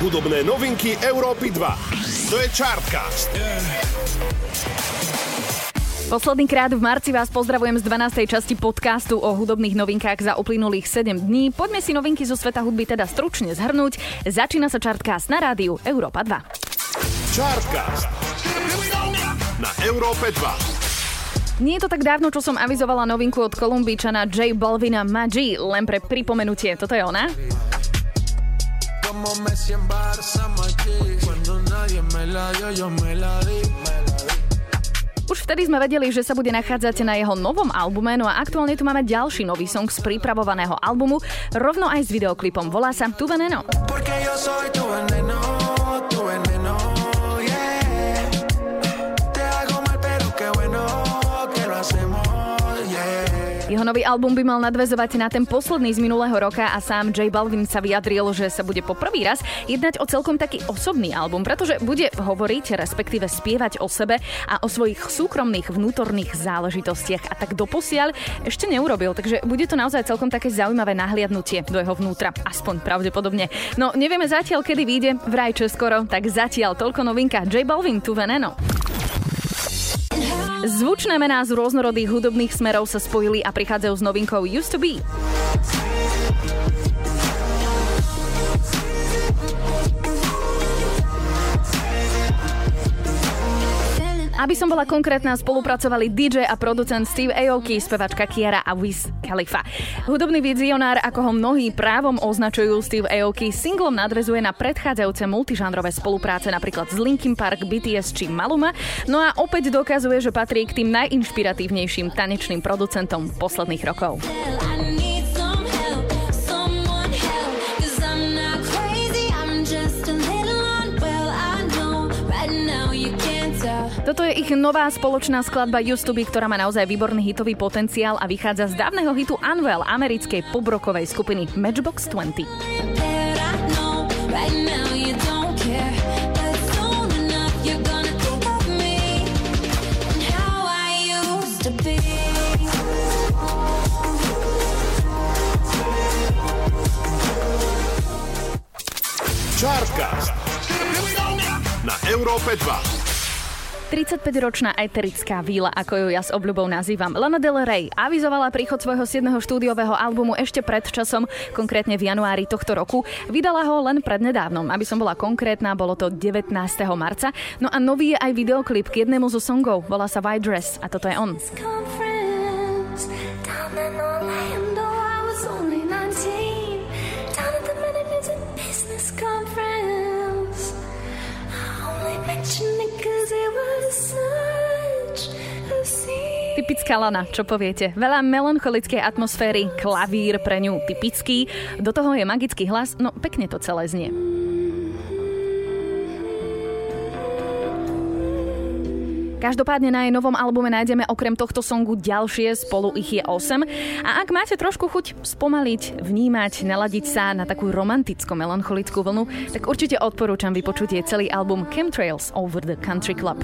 Hudobné novinky Európy 2. To je Chartcast. Posledný krát v marci vás pozdravujem z 12. časti podcastu o hudobných novinkách za uplynulých 7 dní. Poďme si novinky zo sveta hudby teda stručne zhrnúť. Začína sa Chartcast na rádiu Európa 2. Chartcast na Európe 2. Nie je to tak dávno, čo som avizovala novinku od Kolumbíčana J Balvina Magi, len pre pripomenutie. Toto je ona? Como Messi en Barça, Cuando nadie me la dio, yo me la di. Už vtedy sme vedeli, že sa bude nachádzať na jeho novom albume, no a aktuálne tu máme ďalší nový song z pripravovaného albumu, rovno aj s videoklipom. Volá sa Tu Veneno. Porque yo soy tu nový album by mal nadvezovať na ten posledný z minulého roka a sám J Balvin sa vyjadril, že sa bude po prvý raz jednať o celkom taký osobný album, pretože bude hovoriť, respektíve spievať o sebe a o svojich súkromných vnútorných záležitostiach a tak doposiaľ ešte neurobil, takže bude to naozaj celkom také zaujímavé nahliadnutie do jeho vnútra, aspoň pravdepodobne. No nevieme zatiaľ, kedy vyjde, vraj skoro, tak zatiaľ toľko novinka J Balvin tu veneno. Zvučné mená z rôznorodých hudobných smerov sa spojili a prichádzajú s novinkou Used to Be. Aby som bola konkrétna, spolupracovali DJ a producent Steve Aoki, spevačka Kiara a Wiz Khalifa. Hudobný vizionár, ako ho mnohí právom označujú Steve Aoki, singlom nadvezuje na predchádzajúce multižánrové spolupráce napríklad z Linkin Park, BTS či Maluma, no a opäť dokazuje, že patrí k tým najinšpiratívnejším tanečným producentom posledných rokov. Toto je ich nová spoločná skladba Used to Be, ktorá má naozaj výborný hitový potenciál a vychádza z dávneho hitu Unwell americkej pobrokovej skupiny Matchbox 20. Chartcast na Európe 2. 35-ročná eterická víla, ako ju ja s obľubou nazývam. Lana Del Rey avizovala príchod svojho 7. štúdiového albumu ešte pred časom, konkrétne v januári tohto roku. Vydala ho len prednedávnom. Aby som bola konkrétna, bolo to 19. marca. No a nový je aj videoklip k jednému zo songov. Volá sa White Dress a toto je on. Typická Lana, čo poviete? Veľa melancholickej atmosféry, klavír pre ňu typický, do toho je magický hlas, no pekne to celé znie. Každopádne na jej novom albume nájdeme okrem tohto songu ďalšie, spolu ich je 8. A ak máte trošku chuť spomaliť, vnímať, naladiť sa na takú romanticko-melancholickú vlnu, tak určite odporúčam vypočuť celý album Chemtrails Over the Country Club.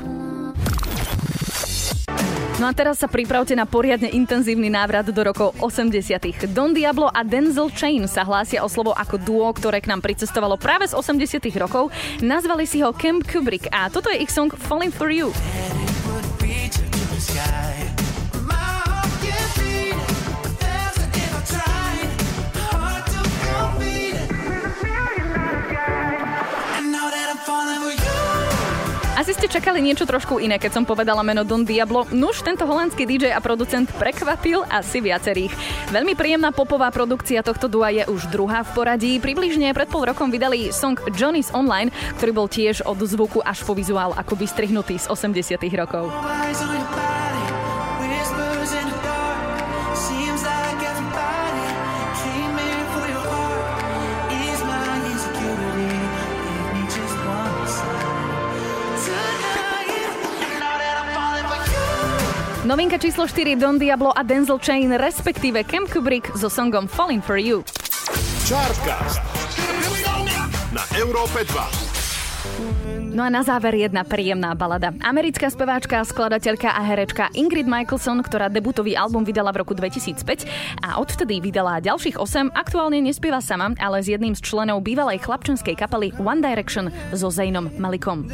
No a teraz sa pripravte na poriadne intenzívny návrat do rokov 80. Don Diablo a Denzel Chain sa hlásia o slovo ako duo, ktoré k nám pricestovalo práve z 80. rokov. Nazvali si ho Camp Kubrick a toto je ich song Falling for You. Asi ste čakali niečo trošku iné, keď som povedala meno Don Diablo. Nuž, tento holandský DJ a producent prekvapil asi viacerých. Veľmi príjemná popová produkcia tohto dua je už druhá v poradí. Približne pred pol rokom vydali song Johnny's Online, ktorý bol tiež od zvuku až po vizuál ako vystrihnutý z 80 rokov. Novinka číslo 4 Don Diablo a Denzel Chain, respektíve Cam Kubrick so songom Falling for You. Chartcast na Európe 2. No a na záver jedna príjemná balada. Americká speváčka, skladateľka a herečka Ingrid Michaelson, ktorá debutový album vydala v roku 2005 a odvtedy vydala ďalších 8, aktuálne nespieva sama, ale s jedným z členov bývalej chlapčenskej kapely One Direction so Zainom Malikom.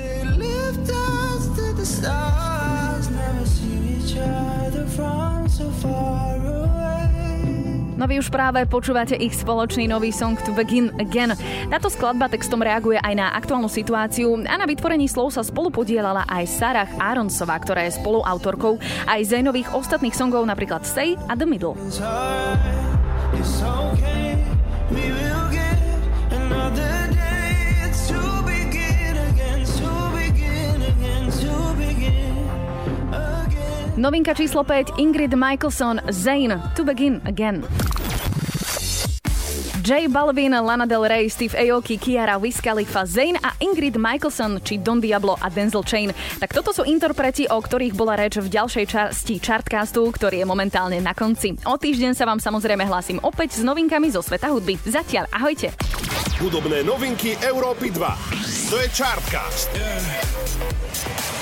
No vy už práve počúvate ich spoločný nový song To Begin Again. Táto skladba textom reaguje aj na aktuálnu situáciu a na vytvorení slov sa spolu podielala aj Sarah Aronsová, ktorá je spoluautorkou aj Zainových ostatných songov, napríklad Stay a The Middle. It's okay, we will get another Novinka číslo 5 Ingrid Michaelson Zane To Begin Again. J Balvin, Lana Del Rey, Steve Aoki, Kiara, Wiz Khalifa, Zayn a Ingrid Michaelson či Don Diablo a Denzel Chain. Tak toto sú interpreti, o ktorých bola reč v ďalšej časti Chartcastu, ktorý je momentálne na konci. O týždeň sa vám samozrejme hlásim opäť s novinkami zo sveta hudby. Zatiaľ, ahojte. Hudobné novinky Európy 2. To je Chartcast. Yeah.